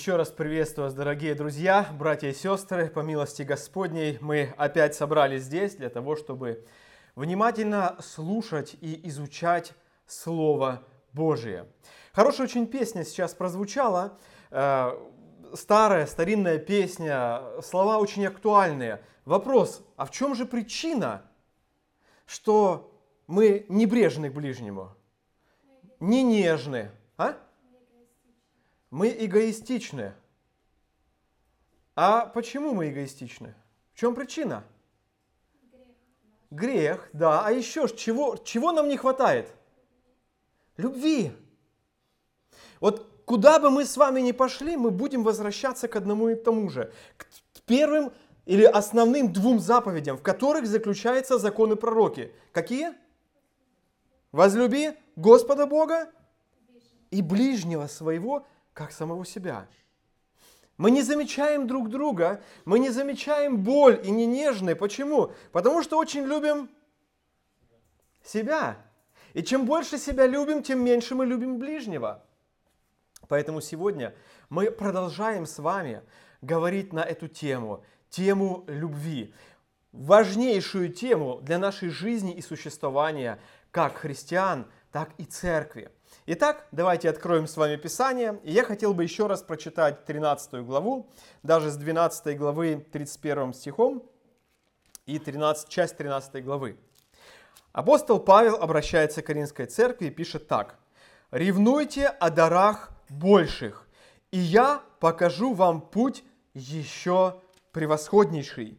Еще раз приветствую вас, дорогие друзья, братья и сестры. По милости Господней мы опять собрались здесь для того, чтобы внимательно слушать и изучать Слово Божие. Хорошая очень песня сейчас прозвучала. Э, старая, старинная песня, слова очень актуальные. Вопрос, а в чем же причина, что мы небрежны к ближнему, не нежны, а? Мы эгоистичны. А почему мы эгоистичны? В чем причина? Грех, да. А еще чего, чего нам не хватает? Любви. Вот куда бы мы с вами ни пошли, мы будем возвращаться к одному и тому же. К первым или основным двум заповедям, в которых заключаются законы пророки. Какие? Возлюби Господа Бога и ближнего своего как самого себя. Мы не замечаем друг друга, мы не замечаем боль и не нежные. Почему? Потому что очень любим себя. И чем больше себя любим, тем меньше мы любим ближнего. Поэтому сегодня мы продолжаем с вами говорить на эту тему, тему любви. Важнейшую тему для нашей жизни и существования как христиан, так и церкви. Итак, давайте откроем с вами Писание. И я хотел бы еще раз прочитать 13 главу, даже с 12 главы 31 стихом и 13, часть 13 главы. Апостол Павел обращается к Каринской церкви и пишет так. «Ревнуйте о дарах больших, и я покажу вам путь еще превосходнейший.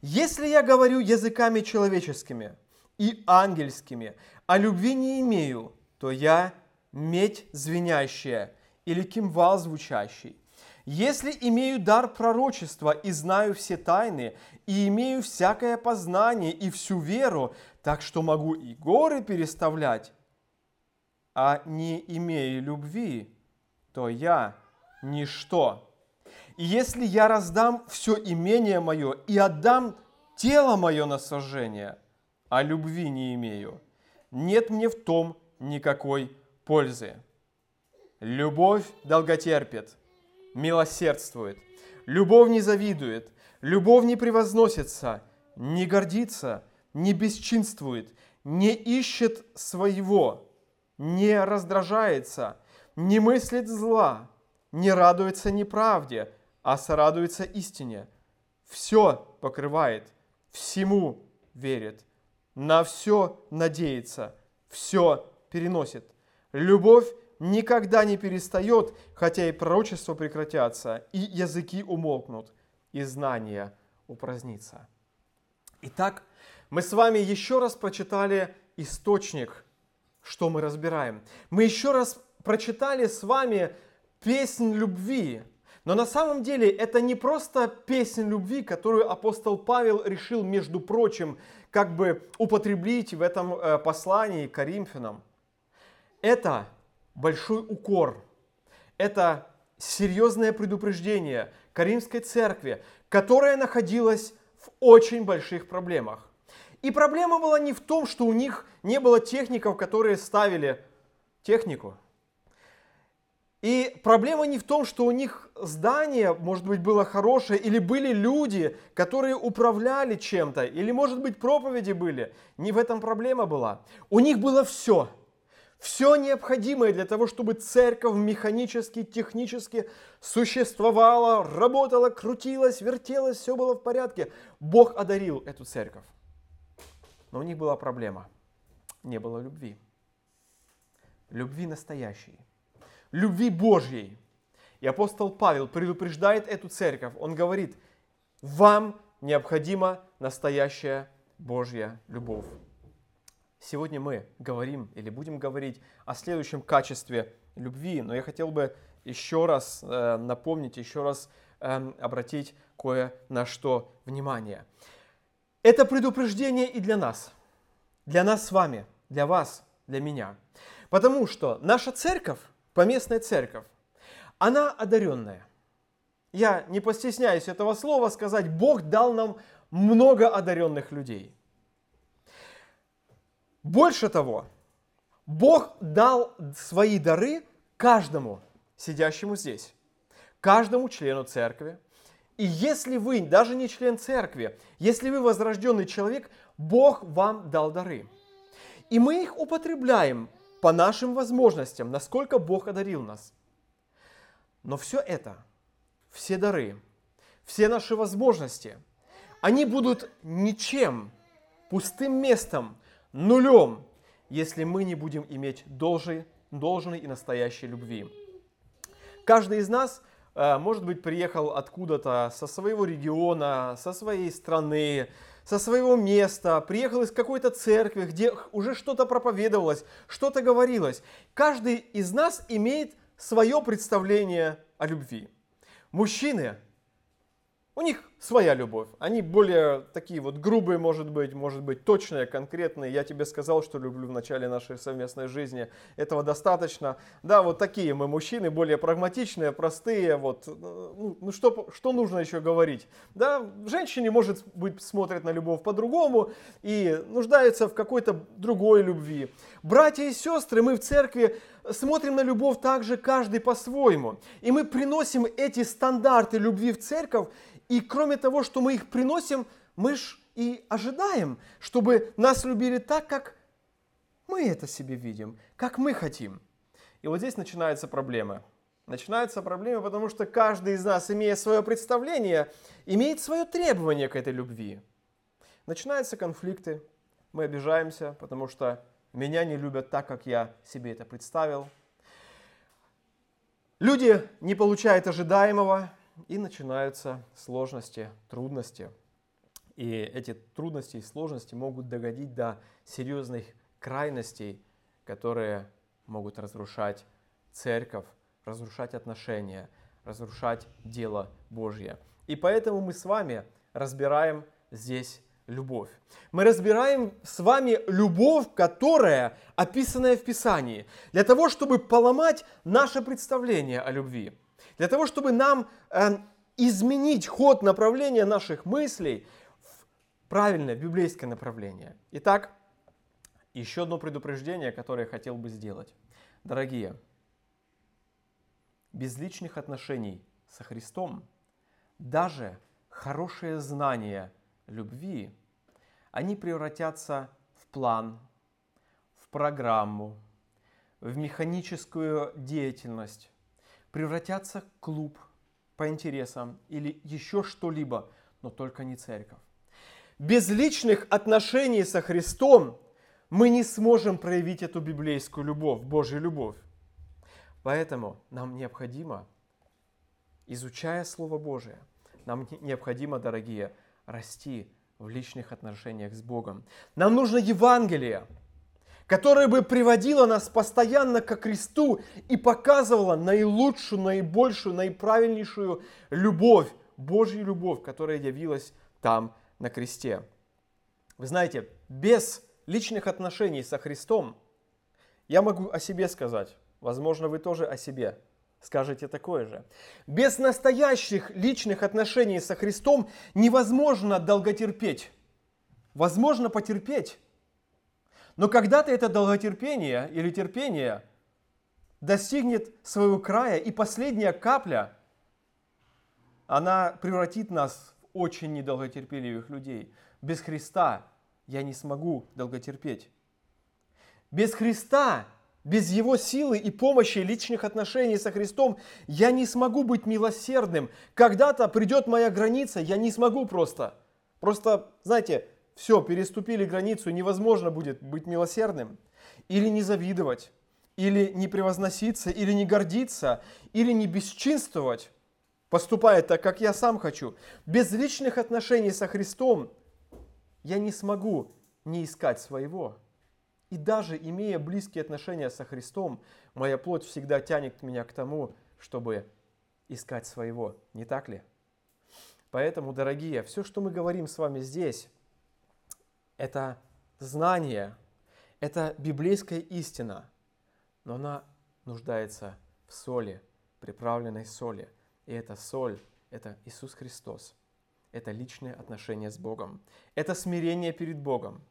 Если я говорю языками человеческими и ангельскими, а любви не имею, то я медь звенящая или кимвал звучащий. Если имею дар пророчества и знаю все тайны, и имею всякое познание и всю веру, так что могу и горы переставлять, а не имею любви, то я ничто. И если я раздам все имение мое и отдам тело мое на сожжение, а любви не имею, нет мне в том никакой пользы. Любовь долготерпит, милосердствует, любовь не завидует, любовь не превозносится, не гордится, не бесчинствует, не ищет своего, не раздражается, не мыслит зла, не радуется неправде, а сорадуется истине. Все покрывает, всему верит, на все надеется, все переносит. Любовь никогда не перестает, хотя и пророчества прекратятся, и языки умолкнут, и знания упразднится. Итак, мы с вами еще раз прочитали источник, что мы разбираем. Мы еще раз прочитали с вами песнь любви. Но на самом деле это не просто песнь любви, которую апостол Павел решил, между прочим, как бы употребить в этом э, послании к Коринфянам это большой укор, это серьезное предупреждение Каримской церкви, которая находилась в очень больших проблемах. И проблема была не в том, что у них не было техников, которые ставили технику. И проблема не в том, что у них здание, может быть, было хорошее, или были люди, которые управляли чем-то, или, может быть, проповеди были. Не в этом проблема была. У них было все – все необходимое для того, чтобы церковь механически, технически существовала, работала, крутилась, вертелась, все было в порядке. Бог одарил эту церковь. Но у них была проблема. Не было любви. Любви настоящей. Любви Божьей. И апостол Павел предупреждает эту церковь. Он говорит, вам необходима настоящая Божья любовь. Сегодня мы говорим или будем говорить о следующем качестве любви, но я хотел бы еще раз э, напомнить, еще раз э, обратить кое на что внимание. Это предупреждение и для нас, для нас с вами, для вас, для меня. Потому что наша церковь, поместная церковь, она одаренная. Я не постесняюсь этого слова сказать, Бог дал нам много одаренных людей. Больше того, Бог дал свои дары каждому сидящему здесь. каждому члену церкви. И если вы даже не член церкви, если вы возрожденный человек, Бог вам дал дары. И мы их употребляем по нашим возможностям, насколько Бог одарил нас. Но все это, все дары, все наши возможности, они будут ничем, пустым местом, нулем, если мы не будем иметь должной, должной и настоящей любви. Каждый из нас, э, может быть, приехал откуда-то со своего региона, со своей страны, со своего места, приехал из какой-то церкви, где уже что-то проповедовалось, что-то говорилось. Каждый из нас имеет свое представление о любви. Мужчины у них своя любовь. Они более такие вот грубые, может быть, может быть, точные, конкретные. Я тебе сказал, что люблю в начале нашей совместной жизни. Этого достаточно. Да, вот такие мы мужчины, более прагматичные, простые. Вот. Ну, ну что, что нужно еще говорить? Да, женщине, может быть, смотрят на любовь по-другому и нуждаются в какой-то другой любви. Братья и сестры, мы в церкви смотрим на любовь также каждый по-своему. И мы приносим эти стандарты любви в церковь и кроме того, что мы их приносим, мы ж и ожидаем, чтобы нас любили так, как мы это себе видим, как мы хотим. И вот здесь начинаются проблемы. Начинаются проблемы, потому что каждый из нас, имея свое представление, имеет свое требование к этой любви. Начинаются конфликты, мы обижаемся, потому что меня не любят так, как я себе это представил. Люди не получают ожидаемого, и начинаются сложности, трудности. И эти трудности и сложности могут догодить до серьезных крайностей, которые могут разрушать церковь, разрушать отношения, разрушать дело Божье. И поэтому мы с вами разбираем здесь любовь. Мы разбираем с вами любовь, которая описанная в Писании, для того, чтобы поломать наше представление о любви для того, чтобы нам э, изменить ход направления наших мыслей в правильное библейское направление. Итак, еще одно предупреждение, которое я хотел бы сделать. Дорогие, без личных отношений со Христом даже хорошее знание любви, они превратятся в план, в программу, в механическую деятельность, превратятся в клуб по интересам или еще что-либо, но только не церковь. Без личных отношений со Христом мы не сможем проявить эту библейскую любовь, Божью любовь. Поэтому нам необходимо, изучая Слово Божие, нам необходимо, дорогие, расти в личных отношениях с Богом. Нам нужно Евангелие, которая бы приводила нас постоянно к Христу и показывала наилучшую, наибольшую, наиправильнейшую любовь, Божью любовь, которая явилась там на кресте. Вы знаете, без личных отношений со Христом, я могу о себе сказать, возможно, вы тоже о себе скажете такое же. Без настоящих личных отношений со Христом невозможно долготерпеть. Возможно потерпеть, но когда-то это долготерпение или терпение достигнет своего края, и последняя капля, она превратит нас в очень недолготерпеливых людей. Без Христа я не смогу долготерпеть. Без Христа, без Его силы и помощи личных отношений со Христом, я не смогу быть милосердным. Когда-то придет моя граница, я не смогу просто. Просто, знаете, все, переступили границу, невозможно будет быть милосердным, или не завидовать, или не превозноситься, или не гордиться, или не бесчинствовать, поступая так, как я сам хочу. Без личных отношений со Христом я не смогу не искать своего. И даже имея близкие отношения со Христом, моя плоть всегда тянет меня к тому, чтобы искать своего. Не так ли? Поэтому, дорогие, все, что мы говорим с вами здесь, это знание, это библейская истина, но она нуждается в соли, приправленной соли. И эта соль – это Иисус Христос. Это личное отношение с Богом. Это смирение перед Богом.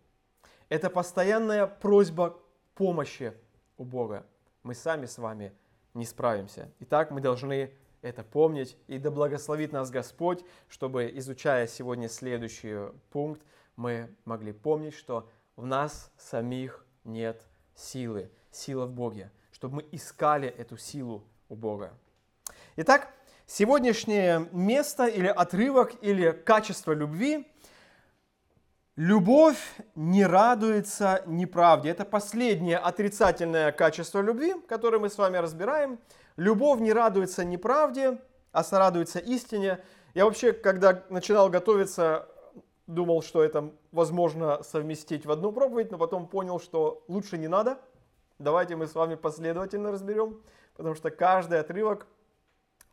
Это постоянная просьба помощи у Бога. Мы сами с вами не справимся. Итак, мы должны это помнить. И да благословит нас Господь, чтобы, изучая сегодня следующий пункт, мы могли помнить, что в нас самих нет силы. Сила в Боге. Чтобы мы искали эту силу у Бога. Итак, сегодняшнее место или отрывок или качество любви Любовь не радуется неправде. Это последнее отрицательное качество любви, которое мы с вами разбираем. Любовь не радуется неправде, а сорадуется истине. Я вообще, когда начинал готовиться, думал, что это возможно совместить в одну проповедь, но потом понял, что лучше не надо. Давайте мы с вами последовательно разберем, потому что каждый отрывок,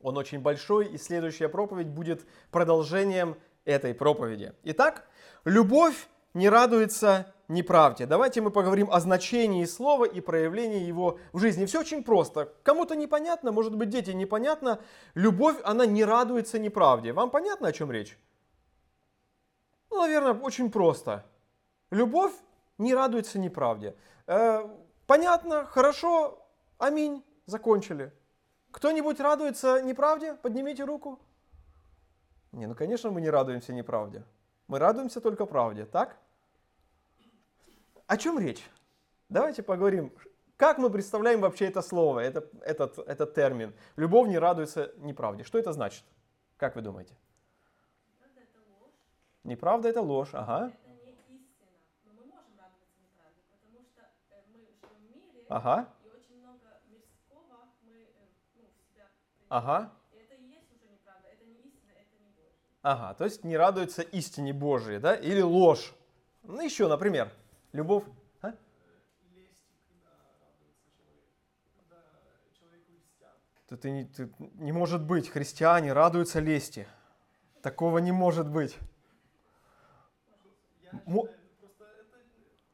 он очень большой, и следующая проповедь будет продолжением этой проповеди. Итак, любовь не радуется неправде. Давайте мы поговорим о значении слова и проявлении его в жизни. Все очень просто. Кому-то непонятно, может быть, дети непонятно. Любовь, она не радуется неправде. Вам понятно, о чем речь? Ну, наверное, очень просто. Любовь не радуется неправде. Э, понятно, хорошо, аминь, закончили. Кто-нибудь радуется неправде? Поднимите руку. Не, ну конечно мы не радуемся неправде. Мы радуемся только правде, так? О чем речь? Давайте поговорим, как мы представляем вообще это слово, это, этот, этот термин. Любовь не радуется неправде. Что это значит? Как вы думаете? Неправда это ложь. Это ага. Это не истина. Но мы можем радоваться неправде, потому что э, мы живем в мире, Ага, и очень много мирского мы э, ну, в себя принимаем. ага, И это и есть уже неправда. Это не истина, это не Божье. ага. То есть не радуется истине Божией, да? Или ложь. Ну еще, например, любовь. а? Ты, ты не, ты- не может быть, христиане радуются лести. Такого не может быть. Знаю, просто это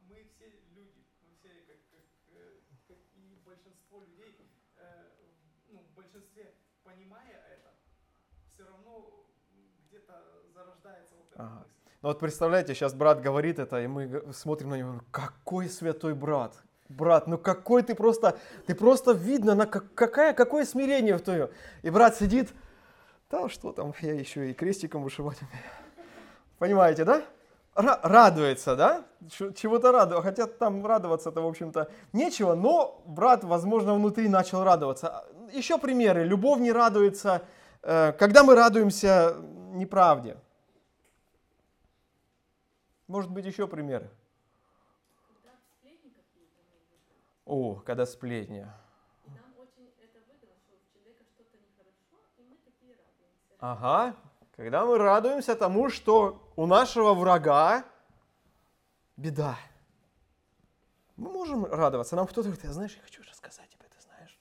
мы все люди, мы все как, как, э, как и большинство людей, э, ну, в большинстве понимая это, все равно где-то зарождается вот эта Ага. мысль. Ну вот представляете, сейчас брат говорит это, и мы смотрим на него, какой святой брат. Брат, ну какой ты просто, ты просто видно, на как- какая, какое смирение в твое. И брат сидит, да что там, я еще и крестиком вышивать умею. Понимаете, да? Ра- радуется, да? Чего-то радуется. Хотя там радоваться-то, в общем-то, нечего, но брат, возможно, внутри начал радоваться. Еще примеры. Любовь не радуется, э, когда мы радуемся неправде. Может быть, еще примеры? О, когда сплетни. радуемся. Ага, когда мы радуемся тому, что у нашего врага беда. Мы можем радоваться. Нам кто-то говорит, «Я, знаешь, я хочу рассказать тебе, ты знаешь.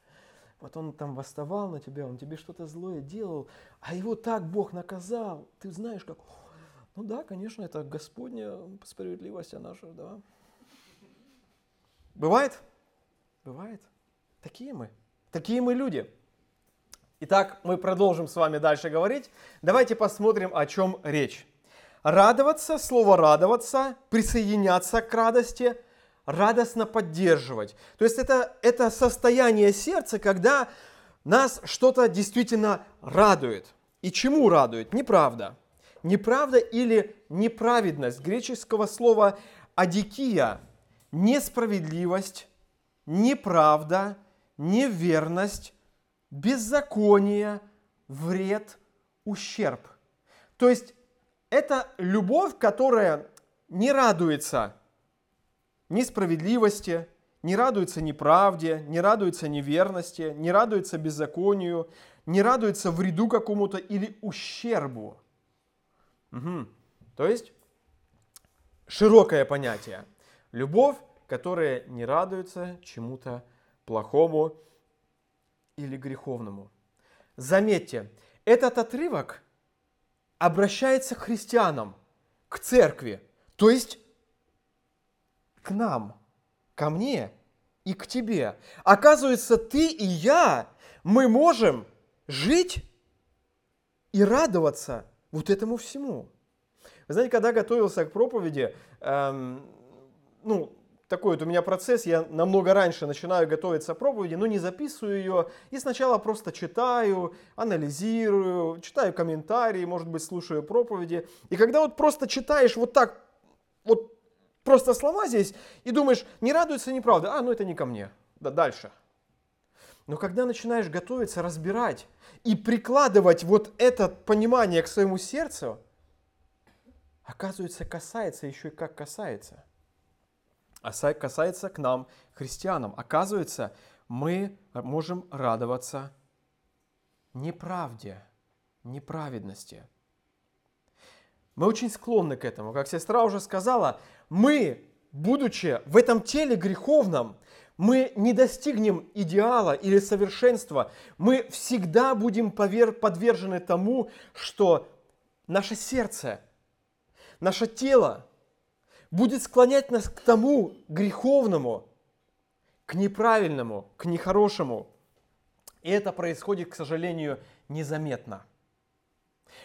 Вот он там восставал на тебя, он тебе что-то злое делал, а его так Бог наказал. Ты знаешь, как... Ну да, конечно, это Господня справедливость наша, да. Бывает? Бывает. Такие мы. Такие мы люди. Итак, мы продолжим с вами дальше говорить. Давайте посмотрим, о чем речь. Радоваться, слово радоваться, присоединяться к радости, радостно поддерживать. То есть это, это состояние сердца, когда нас что-то действительно радует. И чему радует? Неправда. Неправда или неправедность греческого слова адикия, несправедливость, неправда, неверность, беззаконие, вред, ущерб. То есть это любовь, которая не радуется несправедливости, не радуется неправде, не радуется неверности, не радуется беззаконию, не радуется вреду какому-то или ущербу. Мгм. То есть широкое понятие. Любовь, которая не радуется чему-то плохому или греховному. Заметьте, этот отрывок обращается к христианам, к церкви, то есть к нам, ко мне и к тебе. Оказывается, ты и я, мы можем жить и радоваться вот этому всему. Вы знаете, когда готовился к проповеди, эм, ну, такой вот у меня процесс, я намного раньше начинаю готовиться проповеди, но не записываю ее, и сначала просто читаю, анализирую, читаю комментарии, может быть, слушаю проповеди. И когда вот просто читаешь вот так, вот просто слова здесь, и думаешь, не радуется, неправда, а, ну это не ко мне, да, дальше. Но когда начинаешь готовиться, разбирать и прикладывать вот это понимание к своему сердцу, оказывается, касается еще и как касается. А касается к нам, христианам. Оказывается, мы можем радоваться неправде, неправедности. Мы очень склонны к этому. Как сестра уже сказала, мы, будучи в этом теле греховном, мы не достигнем идеала или совершенства. Мы всегда будем подвержены тому, что наше сердце, наше тело будет склонять нас к тому греховному, к неправильному, к нехорошему. И это происходит, к сожалению, незаметно.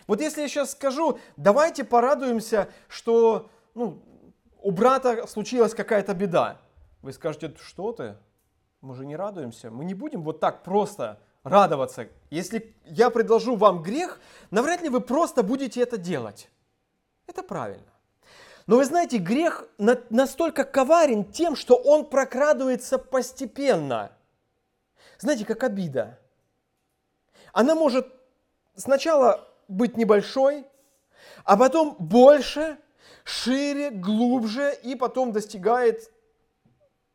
Вот если я сейчас скажу, давайте порадуемся, что ну, у брата случилась какая-то беда. Вы скажете, что ты? Мы же не радуемся. Мы не будем вот так просто радоваться. Если я предложу вам грех, навряд ли вы просто будете это делать. Это правильно. Но вы знаете, грех настолько коварен тем, что он прокрадывается постепенно. Знаете, как обида. Она может сначала быть небольшой, а потом больше, шире, глубже, и потом достигает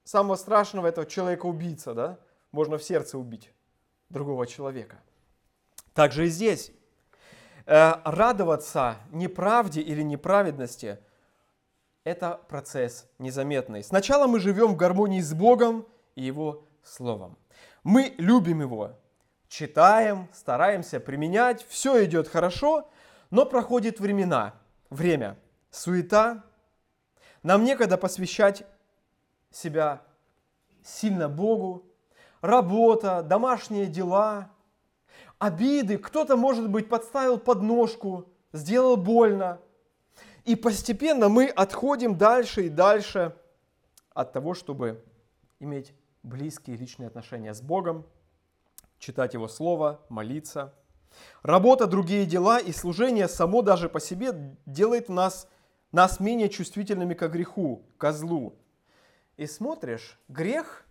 самого страшного этого человека-убийца, да? Можно в сердце убить другого человека. Также и здесь. Э, радоваться неправде или неправедности – это процесс незаметный. Сначала мы живем в гармонии с Богом и Его Словом. Мы любим Его, читаем, стараемся применять, все идет хорошо, но проходит времена, время, суета. Нам некогда посвящать себя сильно Богу, работа, домашние дела, обиды. Кто-то, может быть, подставил подножку, сделал больно. И постепенно мы отходим дальше и дальше от того, чтобы иметь близкие личные отношения с Богом, читать Его Слово, молиться. Работа, другие дела и служение само даже по себе делает нас, нас менее чувствительными к греху, к злу. И смотришь, грех,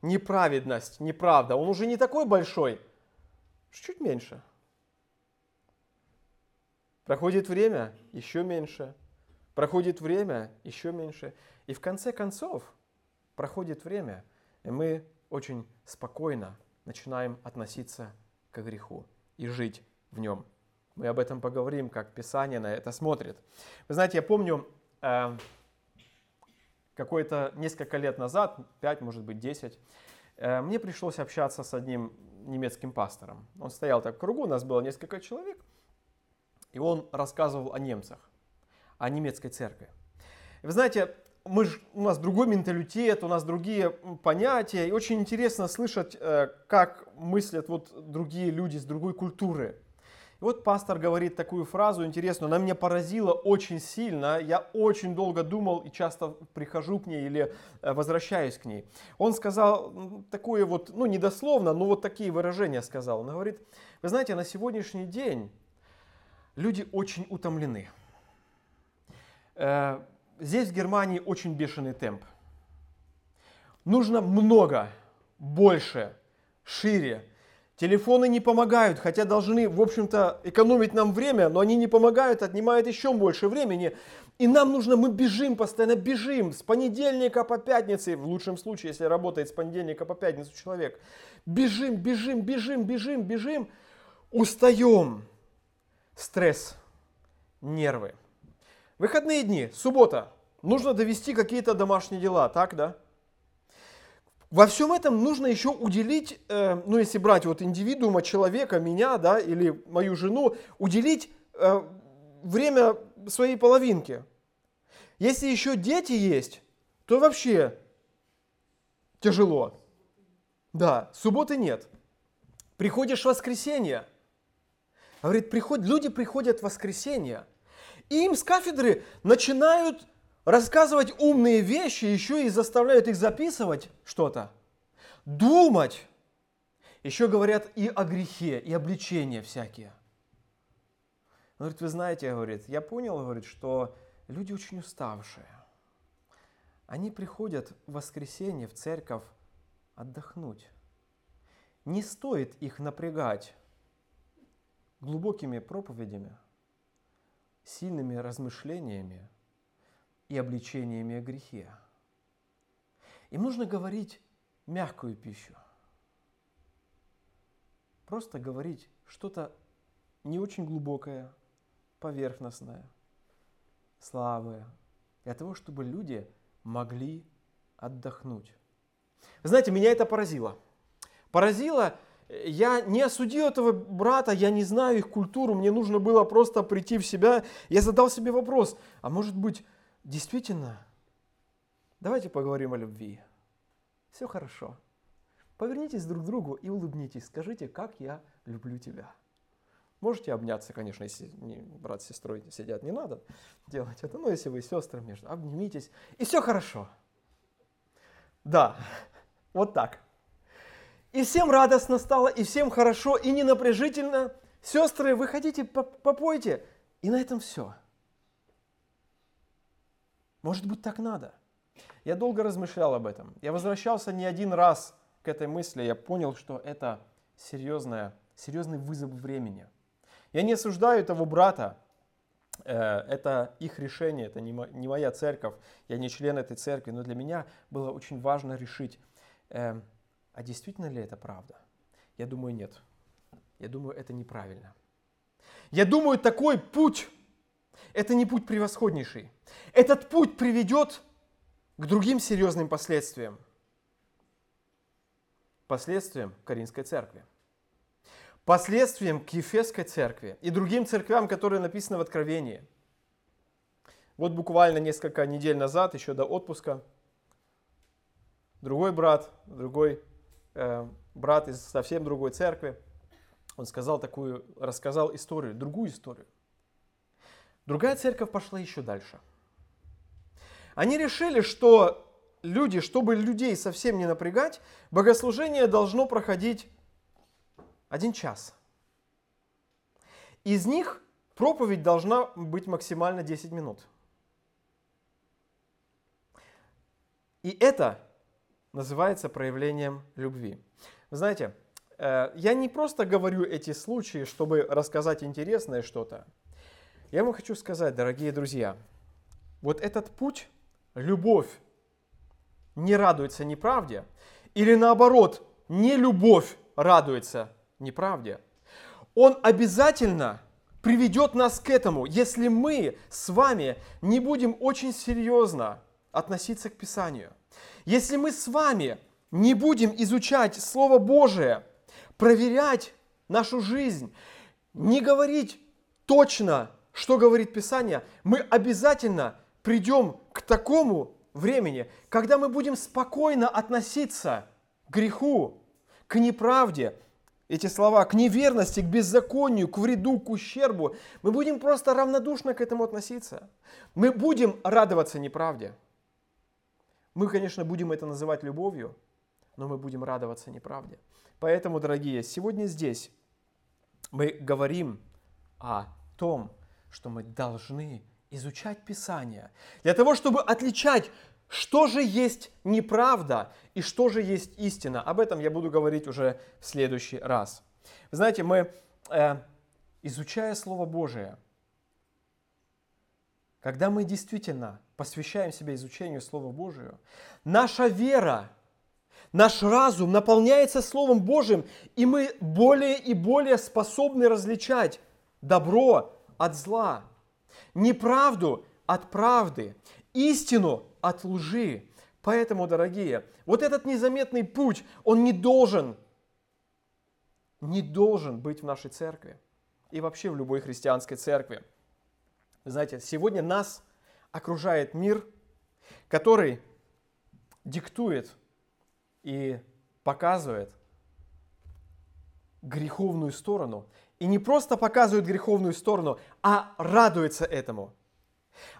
неправедность, неправда, он уже не такой большой, чуть меньше. Проходит время, еще меньше. Проходит время, еще меньше. И в конце концов, проходит время, и мы очень спокойно начинаем относиться к греху и жить в нем. Мы об этом поговорим, как Писание на это смотрит. Вы знаете, я помню, э, какое-то несколько лет назад, 5, может быть, 10, э, мне пришлось общаться с одним немецким пастором. Он стоял так в кругу, нас было несколько человек, и он рассказывал о немцах, о немецкой церкви. Вы знаете, мы ж, у нас другой менталитет, у нас другие понятия, и очень интересно слышать, э, как мыслят вот другие люди с другой культуры. И вот пастор говорит такую фразу интересную, она меня поразила очень сильно, я очень долго думал и часто прихожу к ней или э, возвращаюсь к ней. Он сказал такое вот, ну недословно, но вот такие выражения сказал. Он говорит, вы знаете, на сегодняшний день люди очень утомлены э, здесь в Германии очень бешеный темп. Нужно много, больше, шире. Телефоны не помогают, хотя должны, в общем-то, экономить нам время, но они не помогают, отнимают еще больше времени. И нам нужно, мы бежим, постоянно бежим, с понедельника по пятнице, в лучшем случае, если работает с понедельника по пятницу человек. Бежим, бежим, бежим, бежим, бежим, устаем. Стресс, нервы. Выходные дни, суббота, нужно довести какие-то домашние дела, так, да? Во всем этом нужно еще уделить, э, ну если брать вот индивидуума, человека, меня, да, или мою жену, уделить э, время своей половинке. Если еще дети есть, то вообще тяжело. Да, субботы нет. Приходишь в воскресенье. Говорит, приход, люди приходят в воскресенье – и им с кафедры начинают рассказывать умные вещи, еще и заставляют их записывать что-то, думать. Еще говорят и о грехе, и обличения всякие. Он говорит, вы знаете, говорит, я понял, говорит, что люди очень уставшие. Они приходят в воскресенье в церковь отдохнуть. Не стоит их напрягать глубокими проповедями, сильными размышлениями и обличениями о грехе. Им нужно говорить мягкую пищу. Просто говорить что-то не очень глубокое, поверхностное, слабое, для того, чтобы люди могли отдохнуть. Знаете, меня это поразило. Поразило, я не осудил этого брата, я не знаю их культуру, мне нужно было просто прийти в себя. Я задал себе вопрос, а может быть, действительно, давайте поговорим о любви. Все хорошо. Повернитесь друг к другу и улыбнитесь. Скажите, как я люблю тебя. Можете обняться, конечно, если брат с сестрой сидят, не надо делать это. Но если вы сестры между, обнимитесь, и все хорошо. Да, вот так. И всем радостно стало, и всем хорошо, и не напряжительно. Сестры, вы хотите, попойте. И на этом все. Может быть, так надо. Я долго размышлял об этом. Я возвращался не один раз к этой мысли. Я понял, что это серьезная, серьезный вызов времени. Я не осуждаю того брата. Э, это их решение, это не моя церковь. Я не член этой церкви. Но для меня было очень важно решить, э, а действительно ли это правда? Я думаю, нет. Я думаю, это неправильно. Я думаю, такой путь, это не путь превосходнейший. Этот путь приведет к другим серьезным последствиям. Последствиям Каринской церкви. Последствиям к Ефесской церкви и другим церквям, которые написаны в Откровении. Вот буквально несколько недель назад, еще до отпуска, другой брат, другой э, брат из совсем другой церкви, он сказал такую, рассказал историю, другую историю. Другая церковь пошла еще дальше. Они решили, что люди, чтобы людей совсем не напрягать, богослужение должно проходить один час. Из них проповедь должна быть максимально 10 минут. И это называется проявлением любви. Вы знаете, э, я не просто говорю эти случаи, чтобы рассказать интересное что-то. Я вам хочу сказать, дорогие друзья, вот этот путь, любовь, не радуется неправде, или наоборот, не любовь радуется неправде, он обязательно приведет нас к этому, если мы с вами не будем очень серьезно относиться к Писанию. Если мы с вами не будем изучать Слово Божие, проверять нашу жизнь, не говорить точно, что говорит Писание, мы обязательно придем к такому времени, когда мы будем спокойно относиться к греху, к неправде, эти слова, к неверности, к беззаконию, к вреду, к ущербу. Мы будем просто равнодушно к этому относиться. Мы будем радоваться неправде. Мы, конечно, будем это называть любовью, но мы будем радоваться неправде. Поэтому, дорогие, сегодня здесь мы говорим о том, что мы должны изучать Писание для того, чтобы отличать, что же есть неправда и что же есть истина. Об этом я буду говорить уже в следующий раз. Вы знаете, мы, э, изучая Слово Божие, когда мы действительно посвящаем себя изучению Слова Божию, наша вера, наш разум наполняется Словом Божьим, и мы более и более способны различать добро от зла, неправду от правды, истину от лжи. Поэтому, дорогие, вот этот незаметный путь, он не должен, не должен быть в нашей церкви и вообще в любой христианской церкви. Знаете, сегодня нас окружает мир, который диктует и показывает греховную сторону. И не просто показывает греховную сторону, а радуется этому.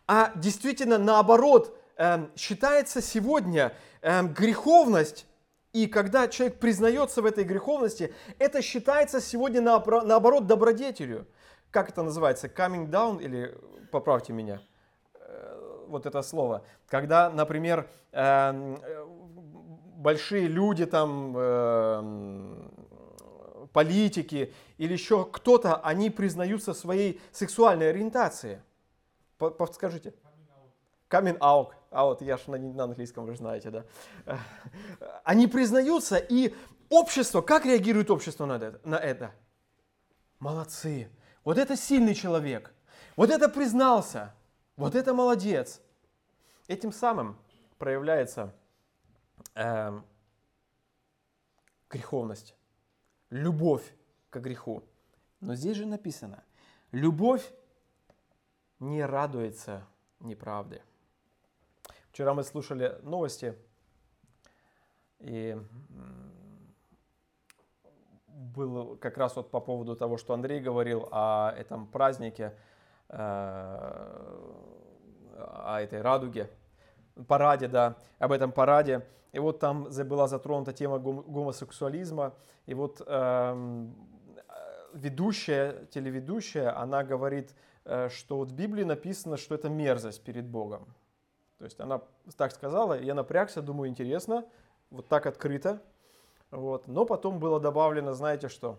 А действительно, наоборот, эм, считается сегодня эм, греховность, и когда человек признается в этой греховности, это считается сегодня наоборот добродетелью. Как это называется? Coming down или поправьте меня вот это слово. Когда, например, эм, большие люди там, эм, политики или еще кто-то, они признаются своей сексуальной ориентации. По- Подскажите. Coming out. out. Я же на, на английском, вы знаете, да. Э, Они признаются, и общество, как реагирует общество на это? На это? Молодцы. Вот это сильный человек. Вот это признался. Вот это молодец. Этим самым проявляется эм, греховность, любовь к греху. Но здесь же написано, любовь не радуется неправде. Вчера мы слушали новости, и было как раз вот по поводу того, что Андрей говорил о этом празднике, э, о этой радуге, параде, да, об этом параде. И вот там была затронута тема гом- гомосексуализма. И вот эм, э, ведущая, телеведущая, она говорит, э, что вот в Библии написано, что это мерзость перед Богом. То есть она так сказала, я напрягся, думаю, интересно, вот так открыто. Вот. Но потом было добавлено, знаете что?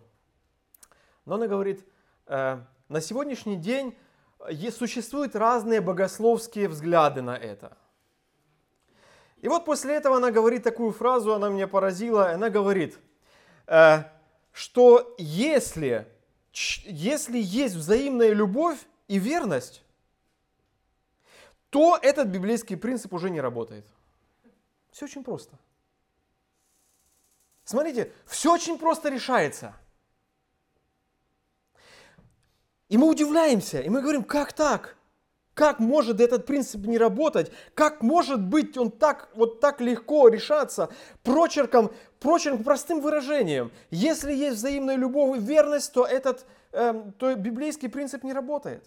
Но она говорит, э, на сегодняшний день существуют разные богословские взгляды на это. И вот после этого она говорит такую фразу, она меня поразила. Она говорит, э, что если, если есть взаимная любовь и верность, то этот библейский принцип уже не работает. Все очень просто. Смотрите, все очень просто решается. И мы удивляемся, и мы говорим, как так? Как может этот принцип не работать? Как может быть он так, вот так легко решаться прочерком, прочерком простым выражением? Если есть взаимная любовь и верность, то этот эм, то библейский принцип не работает.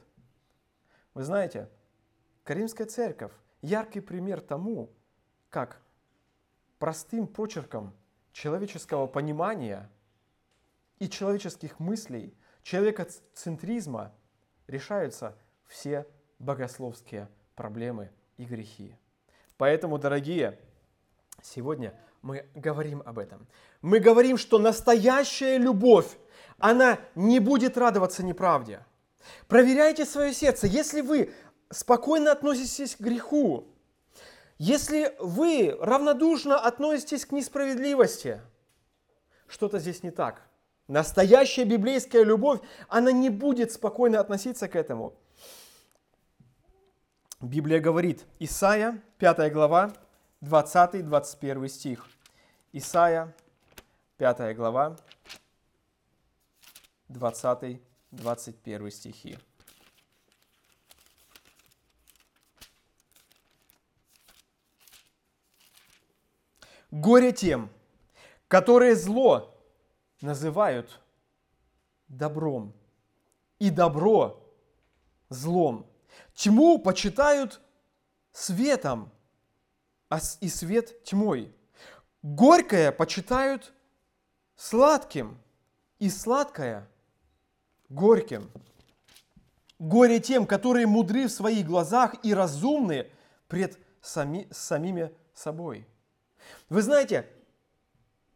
Вы знаете, Каримская церковь – яркий пример тому, как простым почерком человеческого понимания и человеческих мыслей, человекоцентризма решаются все богословские проблемы и грехи. Поэтому, дорогие, сегодня мы говорим об этом. Мы говорим, что настоящая любовь, она не будет радоваться неправде. Проверяйте свое сердце. Если вы спокойно относитесь к греху, если вы равнодушно относитесь к несправедливости, что-то здесь не так. Настоящая библейская любовь, она не будет спокойно относиться к этому. Библия говорит, Исаия, 5 глава, 20-21 стих. Исаия, 5 глава, 20-21 стихи. Горе тем, которые зло называют добром, и добро злом. Тьму почитают светом, а и свет тьмой. Горькое почитают сладким, и сладкое горьким. Горе тем, которые мудры в своих глазах и разумны пред сами, самими собой. Вы знаете,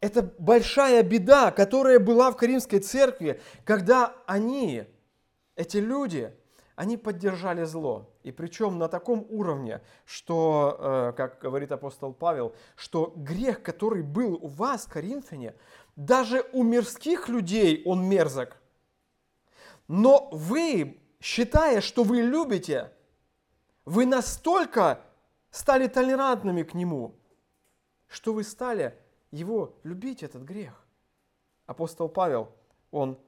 это большая беда, которая была в Каримской церкви, когда они, эти люди, они поддержали зло. И причем на таком уровне, что, э, как говорит апостол Павел, что грех, который был у вас, Коринфяне, даже у мирских людей он мерзок. Но вы, считая, что вы любите, вы настолько стали толерантными к нему, что вы стали его любить, этот грех. Апостол Павел, он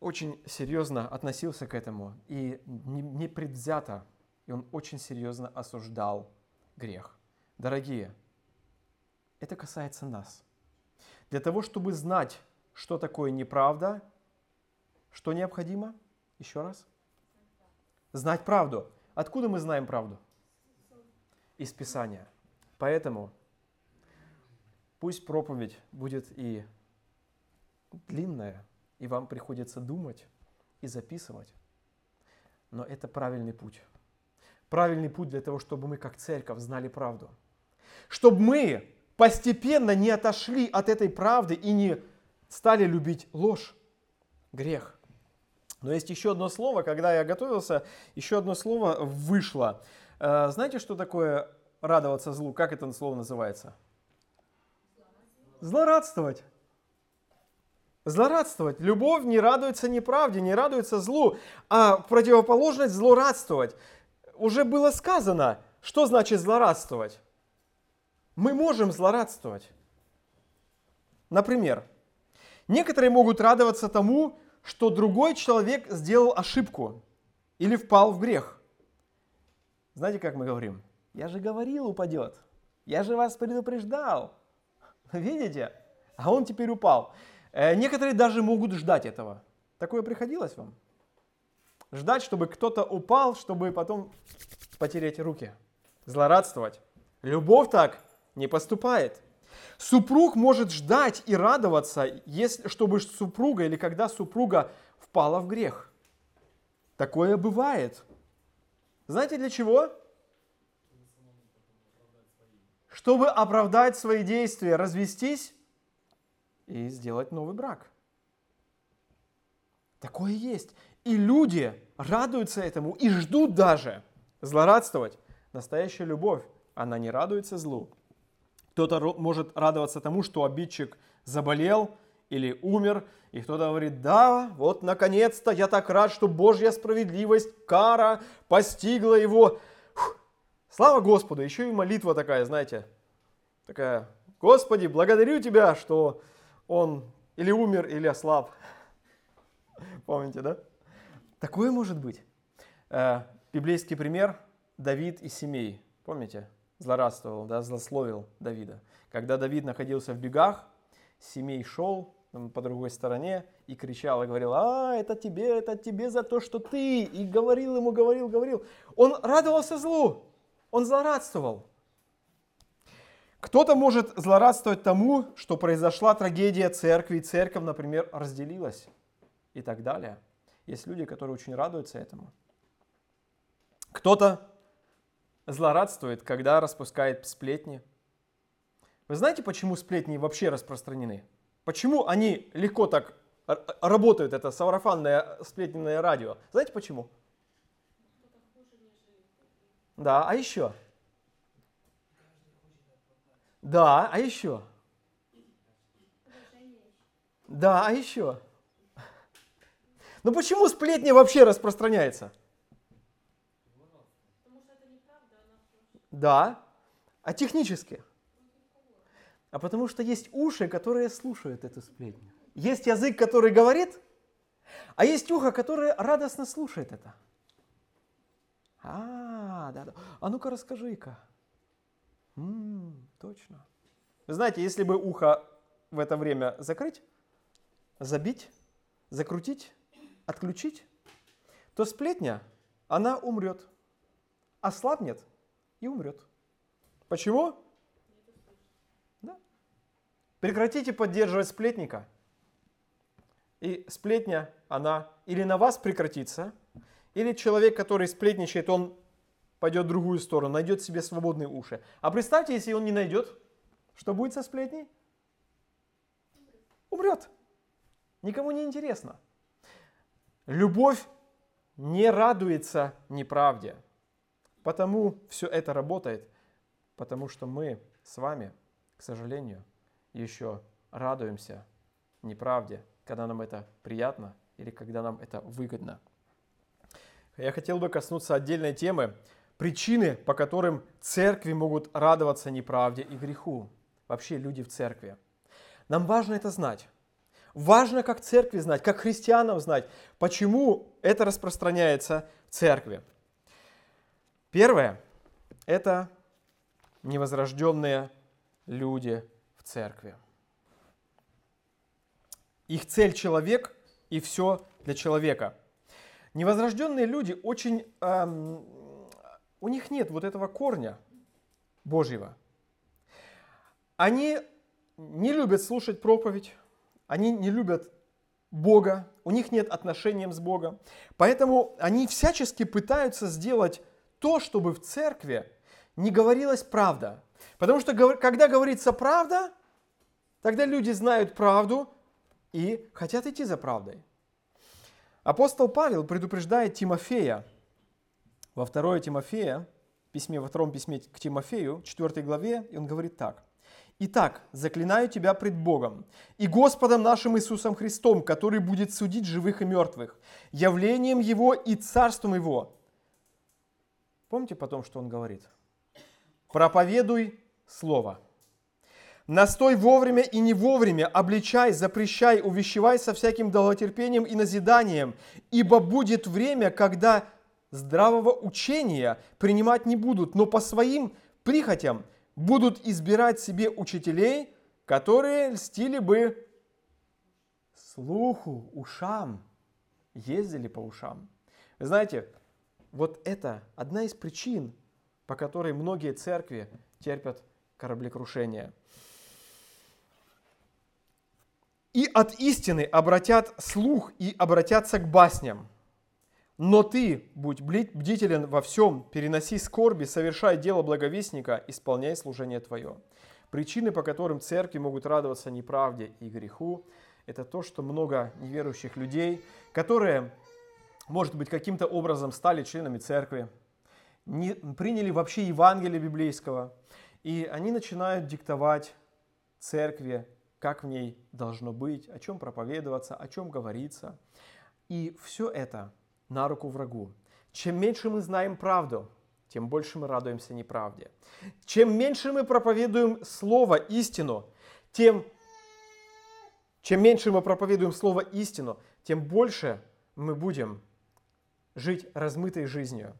очень серьезно относился к этому и не, не предвзято, и он очень серьезно осуждал грех. Дорогие, это касается нас. Для того, чтобы знать, что такое неправда, что необходимо? Еще раз. Знать правду. Откуда мы знаем правду? Из Писания. Поэтому пусть проповедь будет и длинная, и вам приходится думать и записывать. Но это правильный путь. Правильный путь для того, чтобы мы как церковь знали правду. Чтобы мы постепенно не отошли от этой правды и не стали любить ложь, грех. Но есть еще одно слово, когда я готовился, еще одно слово вышло. Э, знаете, что такое радоваться злу? Как это слово называется? Злорадствовать. Злорадствовать. Любовь не радуется неправде, не радуется злу, а противоположность злорадствовать. Уже было сказано, что значит злорадствовать. Мы можем злорадствовать. Например, некоторые могут радоваться тому, что другой человек сделал ошибку или впал в грех. Знаете, как мы говорим? Я же говорил, упадет. Я же вас предупреждал. Видите? А он теперь упал. Э, некоторые даже могут ждать этого. Такое приходилось вам? Ждать, чтобы кто-то упал, чтобы потом потерять руки. Злорадствовать. Любовь так не поступает. Супруг может ждать и радоваться, если, чтобы супруга или когда супруга впала в грех. Такое бывает. Знаете для чего? Чтобы оправдать свои действия, развестись и сделать новый брак. Такое есть. И люди радуются этому и ждут даже злорадствовать. Настоящая любовь, она не радуется злу, кто-то может радоваться тому, что обидчик заболел или умер, и кто-то говорит, да, вот наконец-то я так рад, что Божья справедливость, кара постигла его. Слава Господу, еще и молитва такая, знаете, такая, Господи, благодарю Тебя, что он или умер, или ослаб. Помните, да? Такое может быть. Э, библейский пример Давид и Семей. Помните? злорадствовал, да, злословил Давида. Когда Давид находился в бегах, Семей шел по другой стороне и кричал и говорил, а, это тебе, это тебе за то, что ты. И говорил ему, говорил, говорил. Он радовался злу, он злорадствовал. Кто-то может злорадствовать тому, что произошла трагедия церкви, и церковь, например, разделилась и так далее. Есть люди, которые очень радуются этому. Кто-то злорадствует, когда распускает сплетни. Вы знаете, почему сплетни вообще распространены? Почему они легко так работают, это сарафанное сплетненное радио? Знаете почему? Да, а еще? Да, а еще? Да, а еще? Ну почему сплетни вообще распространяется? Да. А технически? А потому что есть уши, которые слушают эту сплетню. Есть язык, который говорит, а есть ухо, которое радостно слушает это. А, да. А ну-ка расскажи-ка. М-м, точно. Знаете, если бы ухо в это время закрыть, забить, закрутить, отключить, то сплетня, она умрет. Ослабнет и умрет. Почему? Да. Прекратите поддерживать сплетника. И сплетня, она или на вас прекратится, или человек, который сплетничает, он пойдет в другую сторону, найдет себе свободные уши. А представьте, если он не найдет, что будет со сплетней? Умрет. Никому не интересно. Любовь не радуется неправде. Потому все это работает, потому что мы с вами, к сожалению, еще радуемся неправде, когда нам это приятно или когда нам это выгодно. Я хотел бы коснуться отдельной темы, причины, по которым церкви могут радоваться неправде и греху. Вообще люди в церкви. Нам важно это знать. Важно как церкви знать, как христианам знать, почему это распространяется в церкви. Первое – это невозрожденные люди в церкви. Их цель – человек, и все для человека. Невозрожденные люди очень эм, у них нет вот этого корня Божьего. Они не любят слушать проповедь, они не любят Бога, у них нет отношения с Богом. Поэтому они всячески пытаются сделать то, чтобы в церкви не говорилась правда. Потому что когда говорится правда, тогда люди знают правду и хотят идти за правдой. Апостол Павел предупреждает Тимофея во 2 Тимофея, письме, во втором письме к Тимофею, 4 главе, и он говорит так. Итак, заклинаю тебя пред Богом и Господом нашим Иисусом Христом, который будет судить живых и мертвых, явлением Его и царством Его. Помните потом, что он говорит? Проповедуй Слово. Настой вовремя и не вовремя, обличай, запрещай, увещевай со всяким долготерпением и назиданием, ибо будет время, когда здравого учения принимать не будут, но по своим прихотям – будут избирать себе учителей, которые льстили бы слуху, ушам, ездили по ушам. Вы знаете, вот это одна из причин, по которой многие церкви терпят кораблекрушение. И от истины обратят слух и обратятся к басням – но ты будь бдителен во всем, переноси скорби, совершай дело благовестника, исполняй служение твое. Причины, по которым церкви могут радоваться неправде и греху, это то, что много неверующих людей, которые, может быть, каким-то образом стали членами церкви, не, приняли вообще Евангелие библейского, и они начинают диктовать церкви, как в ней должно быть, о чем проповедоваться, о чем говориться. И все это – на руку врагу. Чем меньше мы знаем правду, тем больше мы радуемся неправде. Чем меньше мы проповедуем Слово, истину, тем, чем меньше мы проповедуем Слово, истину, тем больше мы будем жить размытой жизнью.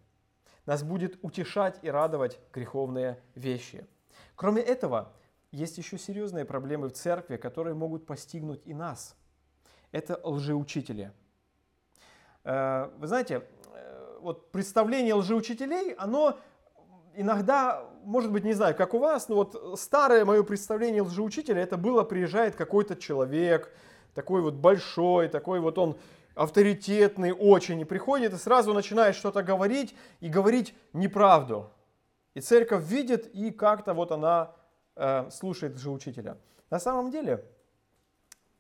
Нас будет утешать и радовать греховные вещи. Кроме этого, есть еще серьезные проблемы в церкви, которые могут постигнуть и нас. Это лжеучители – вы знаете, э, вот представление лжеучителей, оно иногда, может быть, не знаю, как у вас, но вот старое мое представление лжеучителя, это было, приезжает какой-то человек, такой вот большой, такой вот он авторитетный очень, и приходит и сразу начинает что-то говорить, и говорить неправду. И церковь видит, и как-то вот она э, слушает лжеучителя. На самом деле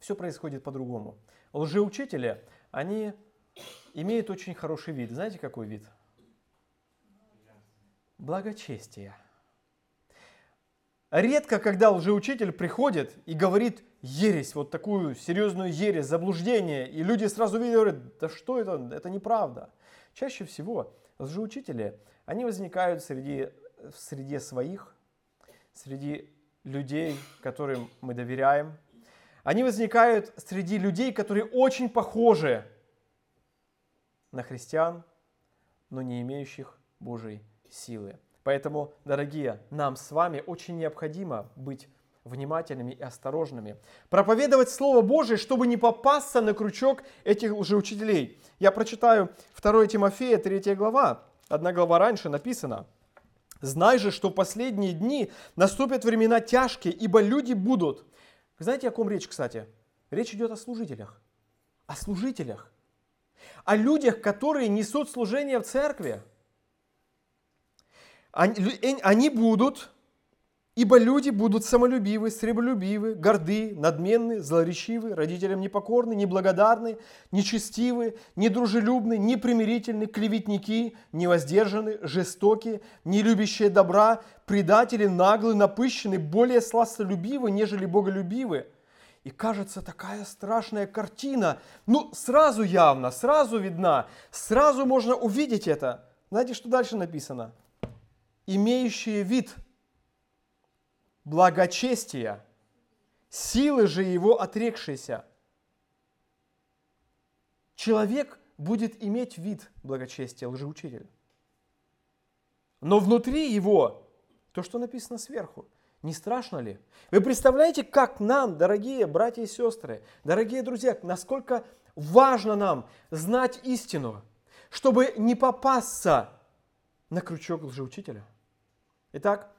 все происходит по-другому. Лжеучители, они имеет очень хороший вид. Знаете, какой вид? Благочестие. Редко, когда лжеучитель приходит и говорит ересь, вот такую серьезную ересь, заблуждение, и люди сразу видят, говорят, да что это, это неправда. Чаще всего лжеучители, они возникают среди, в среде своих, среди людей, которым мы доверяем. Они возникают среди людей, которые очень похожи на христиан, но не имеющих Божьей силы. Поэтому, дорогие, нам с вами очень необходимо быть внимательными и осторожными. Проповедовать Слово Божие, чтобы не попасться на крючок этих лжеучителей. Я прочитаю 2 Тимофея, 3 глава. Одна глава раньше написано. «Знай же, что в последние дни наступят времена тяжкие, ибо люди будут...» Вы знаете, о ком речь, кстати? Речь идет о служителях. О служителях о людях, которые несут служение в церкви. Они будут, ибо люди будут самолюбивы, сребролюбивы, горды, надменны, злоречивы, родителям непокорны, неблагодарны, нечестивы, недружелюбны, непримирительны, клеветники, невоздержаны, жестоки, не любящие добра, предатели, наглы, напыщены, более сластолюбивы, нежели боголюбивы – и кажется такая страшная картина. Ну, сразу явно, сразу видна, сразу можно увидеть это. Знаете, что дальше написано? Имеющие вид благочестия, силы же его отрекшиеся. Человек будет иметь вид благочестия, лжеучитель. Но внутри его, то, что написано сверху, не страшно ли? Вы представляете, как нам, дорогие братья и сестры, дорогие друзья, насколько важно нам знать истину, чтобы не попасться на крючок лжеучителя. Итак,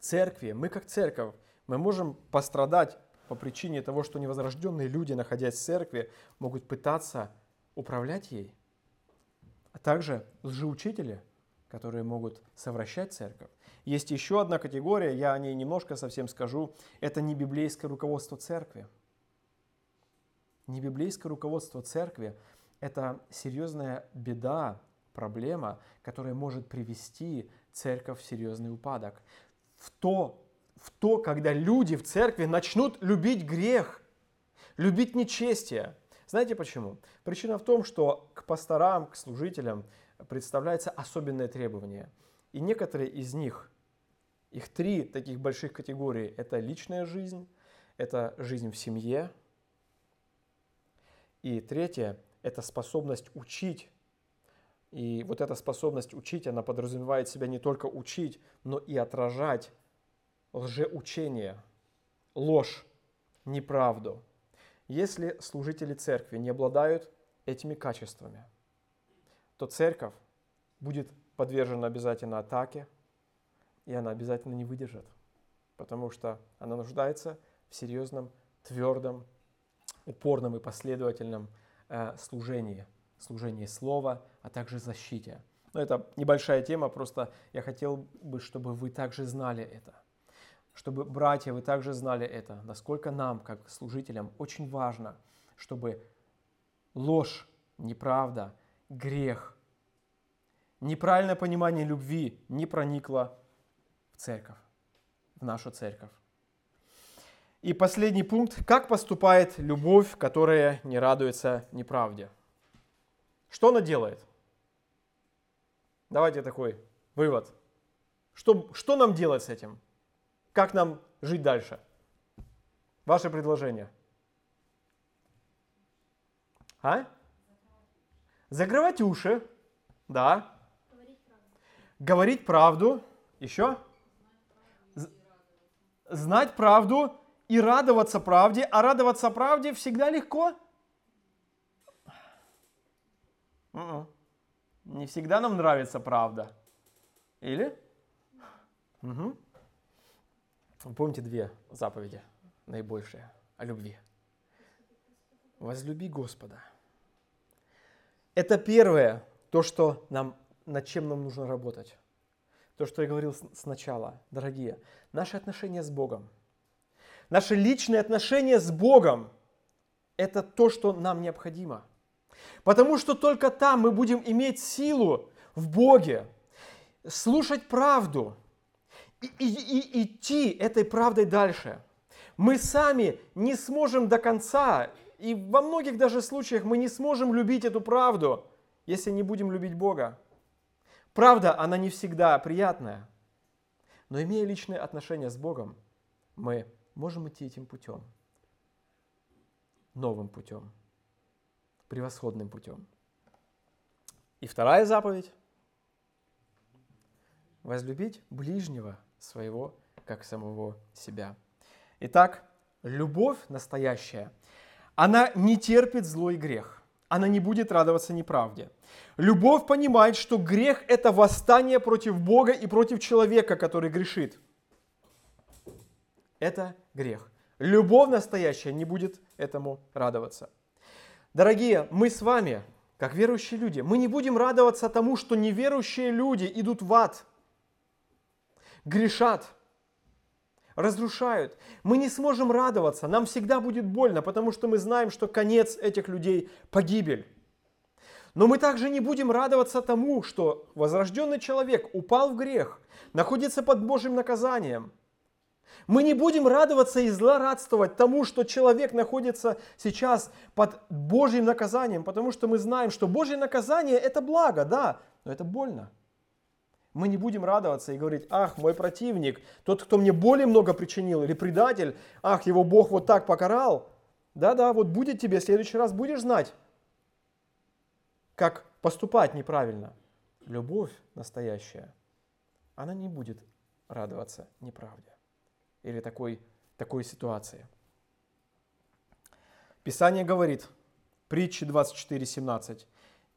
церкви, мы как церковь, мы можем пострадать по причине того, что невозрожденные люди, находясь в церкви, могут пытаться управлять ей, а также лжеучители, которые могут совращать церковь. Есть еще одна категория, я о ней немножко совсем скажу, это не библейское руководство церкви. Не библейское руководство церкви – это серьезная беда, проблема, которая может привести церковь в серьезный упадок. В то, в то, когда люди в церкви начнут любить грех, любить нечестие. Знаете почему? Причина в том, что к пасторам, к служителям представляется особенное требование. И некоторые из них, их три таких больших категории, это личная жизнь, это жизнь в семье, и третье – это способность учить. И вот эта способность учить, она подразумевает себя не только учить, но и отражать лжеучение, ложь, неправду. Если служители церкви не обладают этими качествами, то церковь будет подвержена обязательно атаке, и она обязательно не выдержит, потому что она нуждается в серьезном, твердом, упорном и последовательном э, служении, служении слова, а также защите. Но это небольшая тема, просто я хотел бы, чтобы вы также знали это чтобы, братья, вы также знали это, насколько нам, как служителям, очень важно, чтобы ложь, неправда, грех, неправильное понимание любви не проникло в церковь, в нашу церковь. И последний пункт. Как поступает любовь, которая не радуется неправде? Что она делает? Давайте такой вывод. Что, что нам делать с этим? Как нам жить дальше? Ваше предложение. А? Закрывать уши. Да. Говорить правду. Еще? Знать правду и радоваться правде. А радоваться правде всегда легко? М-м. Не всегда нам нравится правда. Или? Вы Помните две заповеди наибольшие о любви. Возлюби Господа. Это первое, то, что нам, над чем нам нужно работать. То, что я говорил сначала, дорогие, наши отношения с Богом. Наши личные отношения с Богом – это то, что нам необходимо. Потому что только там мы будем иметь силу в Боге, слушать правду и, и- и идти этой правдой дальше. Мы сами не сможем до конца, и во многих даже случаях мы не сможем любить эту правду, если не будем любить Бога. Правда, она не всегда приятная, но имея личные отношения с Богом, мы можем идти этим путем, новым путем, превосходным путем. И вторая заповедь – возлюбить ближнего своего, как самого себя. Итак, любовь настоящая, она не терпит злой грех, она не будет радоваться неправде. Любовь понимает, что грех – это восстание против Бога и против человека, который грешит. Это грех. Любовь настоящая не будет этому радоваться. Дорогие, мы с вами, как верующие люди, мы не будем радоваться тому, что неверующие люди идут в ад, грешат, разрушают. Мы не сможем радоваться, нам всегда будет больно, потому что мы знаем, что конец этих людей – погибель. Но мы также не будем радоваться тому, что возрожденный человек упал в грех, находится под Божьим наказанием. Мы не будем радоваться и злорадствовать тому, что человек находится сейчас под Божьим наказанием, потому что мы знаем, что Божье наказание – это благо, да, но это больно. Мы не будем радоваться и говорить, ах, мой противник, тот, кто мне более много причинил, или предатель, ах, его Бог вот так покарал. Да-да, вот будет тебе, в следующий раз будешь знать, как поступать неправильно. Любовь настоящая, она не будет радоваться неправде или такой, такой ситуации. Писание говорит, притчи 24.17,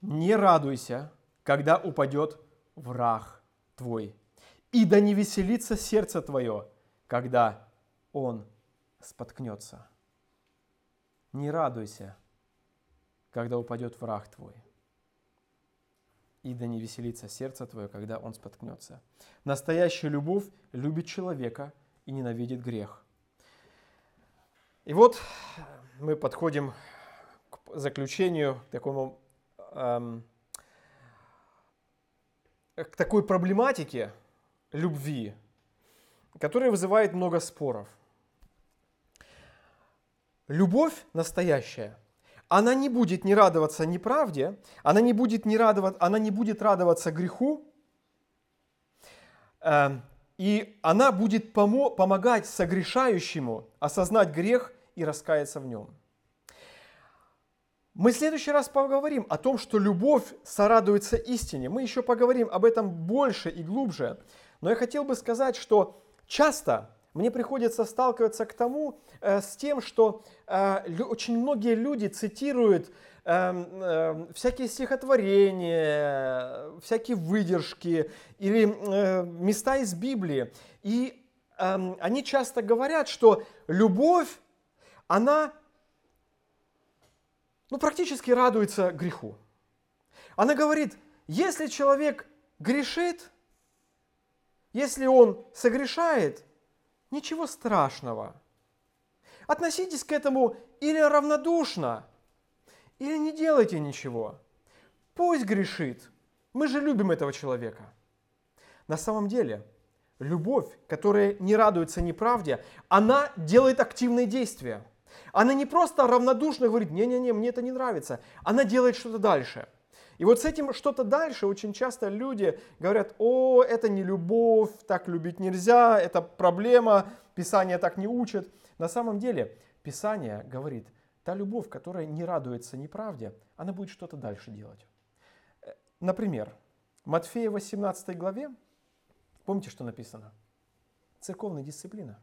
«Не радуйся, когда упадет враг твой. И да не веселится сердце твое, когда он споткнется. Не радуйся, когда упадет враг твой. И да не веселится сердце твое, когда он споткнется. Настоящая любовь любит человека и ненавидит грех. И вот мы подходим к заключению, к такому эм, к такой проблематике любви, которая вызывает много споров. Любовь настоящая, она не будет не радоваться неправде, она не будет, не радовать, она не будет радоваться греху, э, и она будет помо- помогать согрешающему осознать грех и раскаяться в нем. Мы в следующий раз поговорим о том, что любовь сорадуется истине. Мы еще поговорим об этом больше и глубже. Но я хотел бы сказать, что часто мне приходится сталкиваться к тому, э, с тем, что э, очень многие люди цитируют э, всякие стихотворения, всякие выдержки или э, места из Библии. И э, они часто говорят, что любовь, она ну, практически радуется греху. Она говорит, если человек грешит, если он согрешает, ничего страшного. Относитесь к этому или равнодушно, или не делайте ничего. Пусть грешит. Мы же любим этого человека. На самом деле, любовь, которая не радуется неправде, она делает активные действия. Она не просто равнодушно говорит, не-не-не, мне это не нравится. Она делает что-то дальше. И вот с этим что-то дальше очень часто люди говорят, о, это не любовь, так любить нельзя, это проблема, Писание так не учит. На самом деле Писание говорит, та любовь, которая не радуется неправде, она будет что-то дальше делать. Э, Например, Матфея 18 главе, помните, что написано? Церковная дисциплина.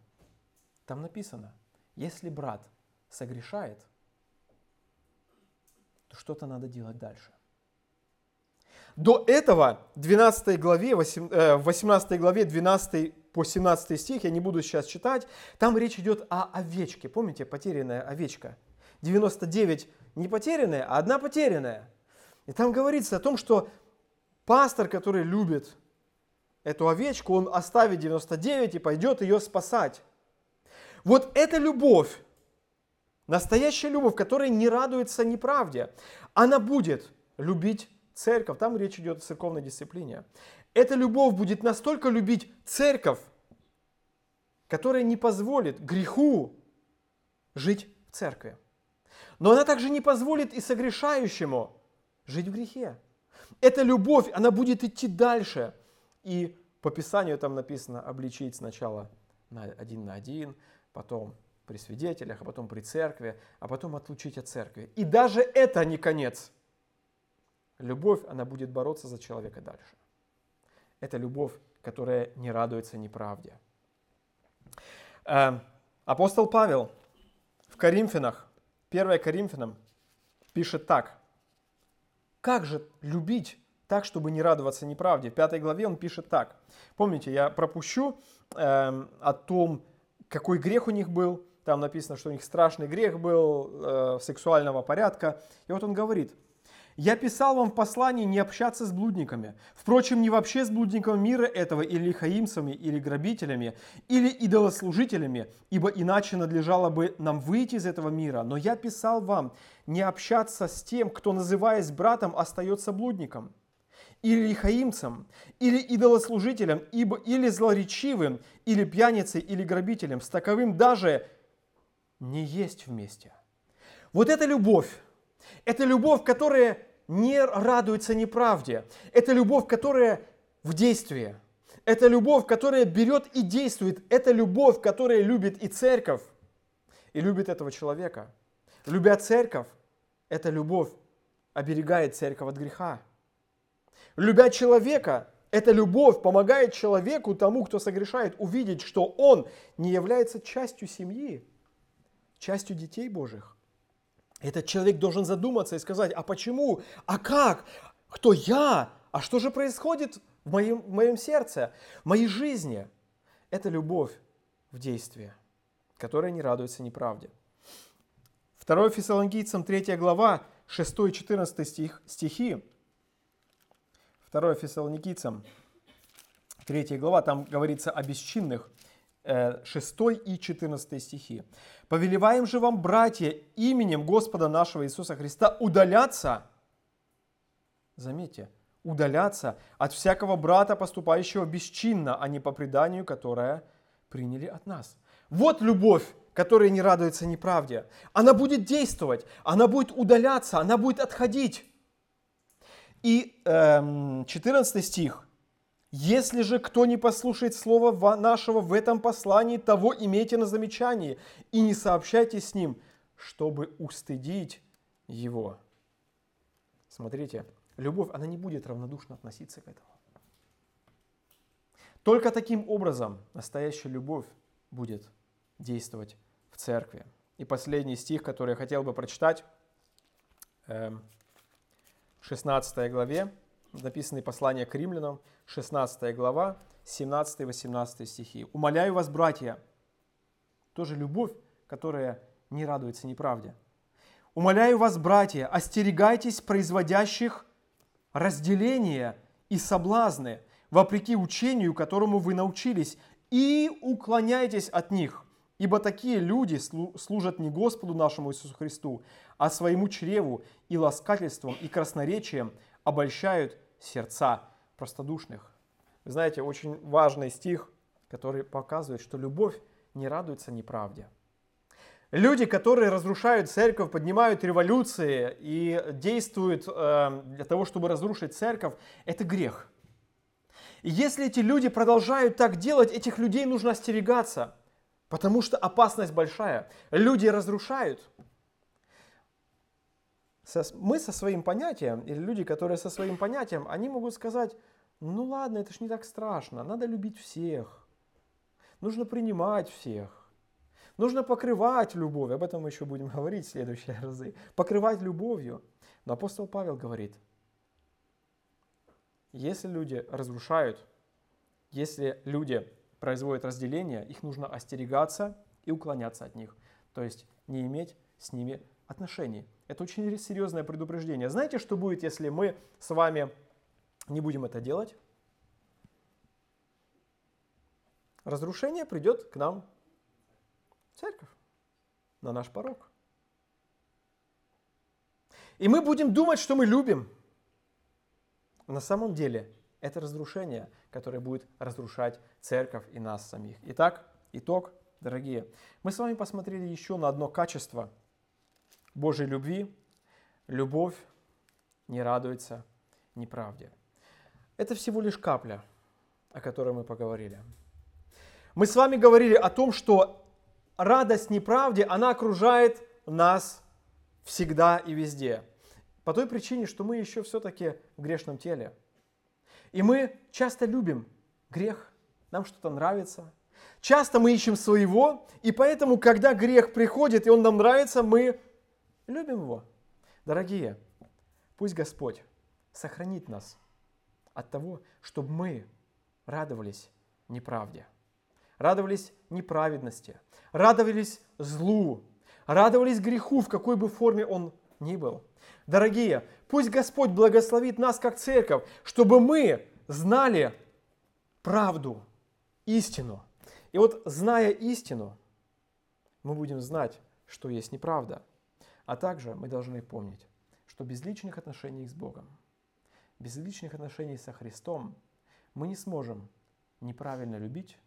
Там написано, если брат согрешает, то что-то надо делать дальше. До этого, в 12 главе, 18 главе, 12 по 17 стих, я не буду сейчас читать, там речь идет о овечке. Помните, потерянная овечка? 99 не потерянная, а одна потерянная. И там говорится о том, что пастор, который любит эту овечку, он оставит 99 и пойдет ее спасать. Вот эта любовь, настоящая любовь, которая не радуется неправде, она будет любить церковь. Там речь идет о церковной дисциплине. Эта любовь будет настолько любить церковь, которая не позволит греху жить в церкви. Но она также не позволит и согрешающему жить в грехе. Эта любовь, она будет идти дальше. И по Писанию там написано обличить сначала на один на один, потом при свидетелях, а потом при церкви, а потом отлучить от церкви. И даже это не конец. Любовь, она будет бороться за человека дальше. Это любовь, которая не радуется неправде. Э, Апостол Павел в Коринфянах, 1 Коринфянам, пишет так. Как же любить так, чтобы не радоваться неправде? В 5 главе он пишет так. Помните, я пропущу э, о том, какой грех у них был. Там написано, что у них страшный грех был э, сексуального порядка. И вот он говорит, я писал вам в послании не общаться с блудниками. Впрочем, не вообще с блудниками мира этого, или лихаимцами, или грабителями, или идолослужителями, ибо иначе надлежало бы нам выйти из этого мира. Но я писал вам не общаться с тем, кто, называясь братом, остается блудником, или лихаимцем, или идолослужителем, ибо, или злоречивым, или пьяницей, или грабителем. С таковым даже не есть вместе. Вот эта любовь, это любовь, которая не радуется неправде. Это любовь, которая в действии. Это любовь, которая берет и действует. Это любовь, которая любит и церковь, и любит этого человека. Любя церковь, эта любовь оберегает церковь от греха. Любя человека, эта любовь помогает человеку, тому, кто согрешает, увидеть, что он не является частью семьи, частью детей Божьих. Этот человек должен задуматься и сказать, а почему, а как, кто я, а что же происходит в моем, в моем сердце, в моей жизни. Это любовь в действии, которая не радуется неправде. 2 Фессалоникийцам 3 глава, 6 и 14 стих, стихи. 2 Фессалоникийцам 3 глава, там говорится о бесчинных, 6 э, и 14 стихи. «Повелеваем же вам, братья, именем Господа нашего Иисуса Христа удаляться, заметьте, удаляться от всякого брата, поступающего бесчинно, а не по преданию, которое приняли от нас». Вот любовь, которая не радуется неправде. Она будет действовать, она будет удаляться, она будет отходить. И эм, 14 стих – если же кто не послушает слова нашего в этом послании, того имейте на замечании и не сообщайте с ним, чтобы устыдить его. Смотрите, любовь, она не будет равнодушно относиться к этому. Только таким образом настоящая любовь будет действовать в церкви. И последний стих, который я хотел бы прочитать, эм, в 16 главе, написанное послание к римлянам, 16 глава, 17-18 стихи. «Умоляю вас, братья, тоже любовь, которая не радуется неправде. Умоляю вас, братья, остерегайтесь производящих разделения и соблазны, вопреки учению, которому вы научились, и уклоняйтесь от них, ибо такие люди служат не Господу нашему Иисусу Христу, а своему чреву и ласкательством и красноречием обольщают сердца простодушных. Вы знаете, очень важный стих, который показывает, что любовь не радуется неправде. Люди, которые разрушают церковь, поднимают революции и действуют э, для того, чтобы разрушить церковь, это грех. И если эти люди продолжают так делать, этих людей нужно остерегаться, потому что опасность большая. Люди разрушают, мы со своим понятием, или люди, которые со своим понятием, они могут сказать, ну ладно, это ж не так страшно, надо любить всех, нужно принимать всех. Нужно покрывать любовь, об этом мы еще будем говорить в следующие разы. Покрывать любовью. Но апостол Павел говорит, если люди разрушают, если люди производят разделение, их нужно остерегаться и уклоняться от них. То есть не иметь с ними отношений. Это очень серьезное предупреждение. Знаете, что будет, если мы с вами не будем это делать? Разрушение придет к нам в церковь, на наш порог. И мы будем думать, что мы любим. На самом деле это разрушение, которое будет разрушать церковь и нас самих. Итак, итог, дорогие. Мы с вами посмотрели еще на одно качество – Божьей любви, любовь не радуется неправде. Это всего лишь капля, о которой мы поговорили. Мы с вами говорили о том, что радость неправде, она окружает нас всегда и везде. По той причине, что мы еще все-таки в грешном теле. И мы часто любим грех, нам что-то нравится. Часто мы ищем своего, и поэтому, когда грех приходит, и он нам нравится, мы Любим Его. Дорогие, пусть Господь сохранит нас от того, чтобы мы радовались неправде, радовались неправедности, радовались злу, радовались греху, в какой бы форме он ни был. Дорогие, пусть Господь благословит нас как церковь, чтобы мы знали правду, истину. И вот зная истину, мы будем знать, что есть неправда – а также мы должны помнить, что без личных отношений с Богом, без личных отношений со Христом мы не сможем неправильно любить,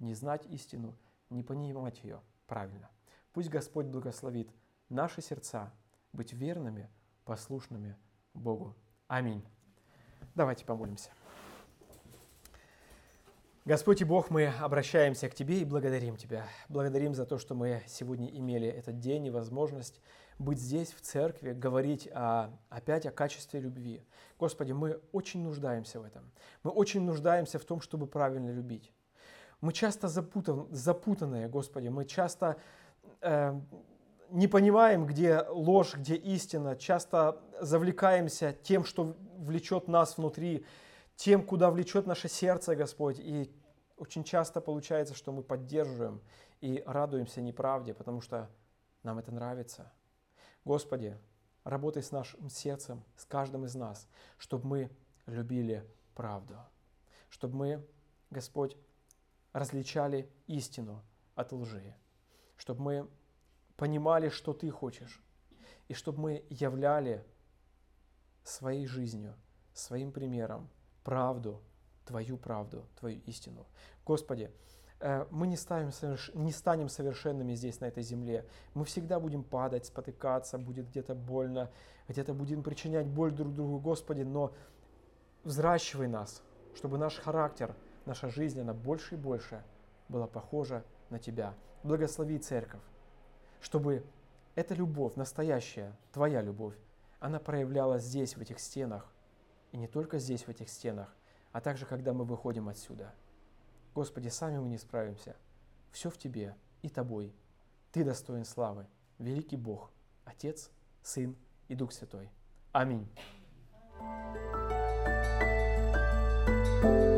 не знать истину, не понимать ее правильно. Пусть Господь благословит наши сердца быть верными, послушными Богу. Аминь. Давайте помолимся. Господь и Бог, мы обращаемся к Тебе и благодарим Тебя. Благодарим за то, что мы сегодня имели этот день и возможность быть здесь, в церкви, говорить о, опять о качестве любви. Господи, мы очень нуждаемся в этом. Мы очень нуждаемся в том, чтобы правильно любить. Мы часто запутан, запутанные, Господи, мы часто э, не понимаем, где ложь, где истина, часто завлекаемся тем, что влечет нас внутри, тем, куда влечет наше сердце, Господь. И очень часто получается, что мы поддерживаем и радуемся неправде, потому что нам это нравится. Господи, работай с нашим сердцем, с каждым из нас, чтобы мы любили правду, чтобы мы, Господь, различали истину от лжи, чтобы мы понимали, что Ты хочешь, и чтобы мы являли своей жизнью, своим примером правду, Твою правду, Твою истину. Господи, э, мы не, ставим, не станем совершенными здесь, на этой земле. Мы всегда будем падать, спотыкаться, будет где-то больно, где-то будем причинять боль друг другу, Господи, но взращивай нас, чтобы наш характер, наша жизнь, она больше и больше была похожа на Тебя. Благослови церковь, чтобы эта любовь, настоящая, Твоя любовь, она проявлялась здесь, в этих стенах, и не только здесь, в этих стенах, а также когда мы выходим отсюда. Господи, сами мы не справимся. Все в Тебе и Тобой. Ты достоин славы, великий Бог, Отец, Сын и Дух Святой. Аминь. thank you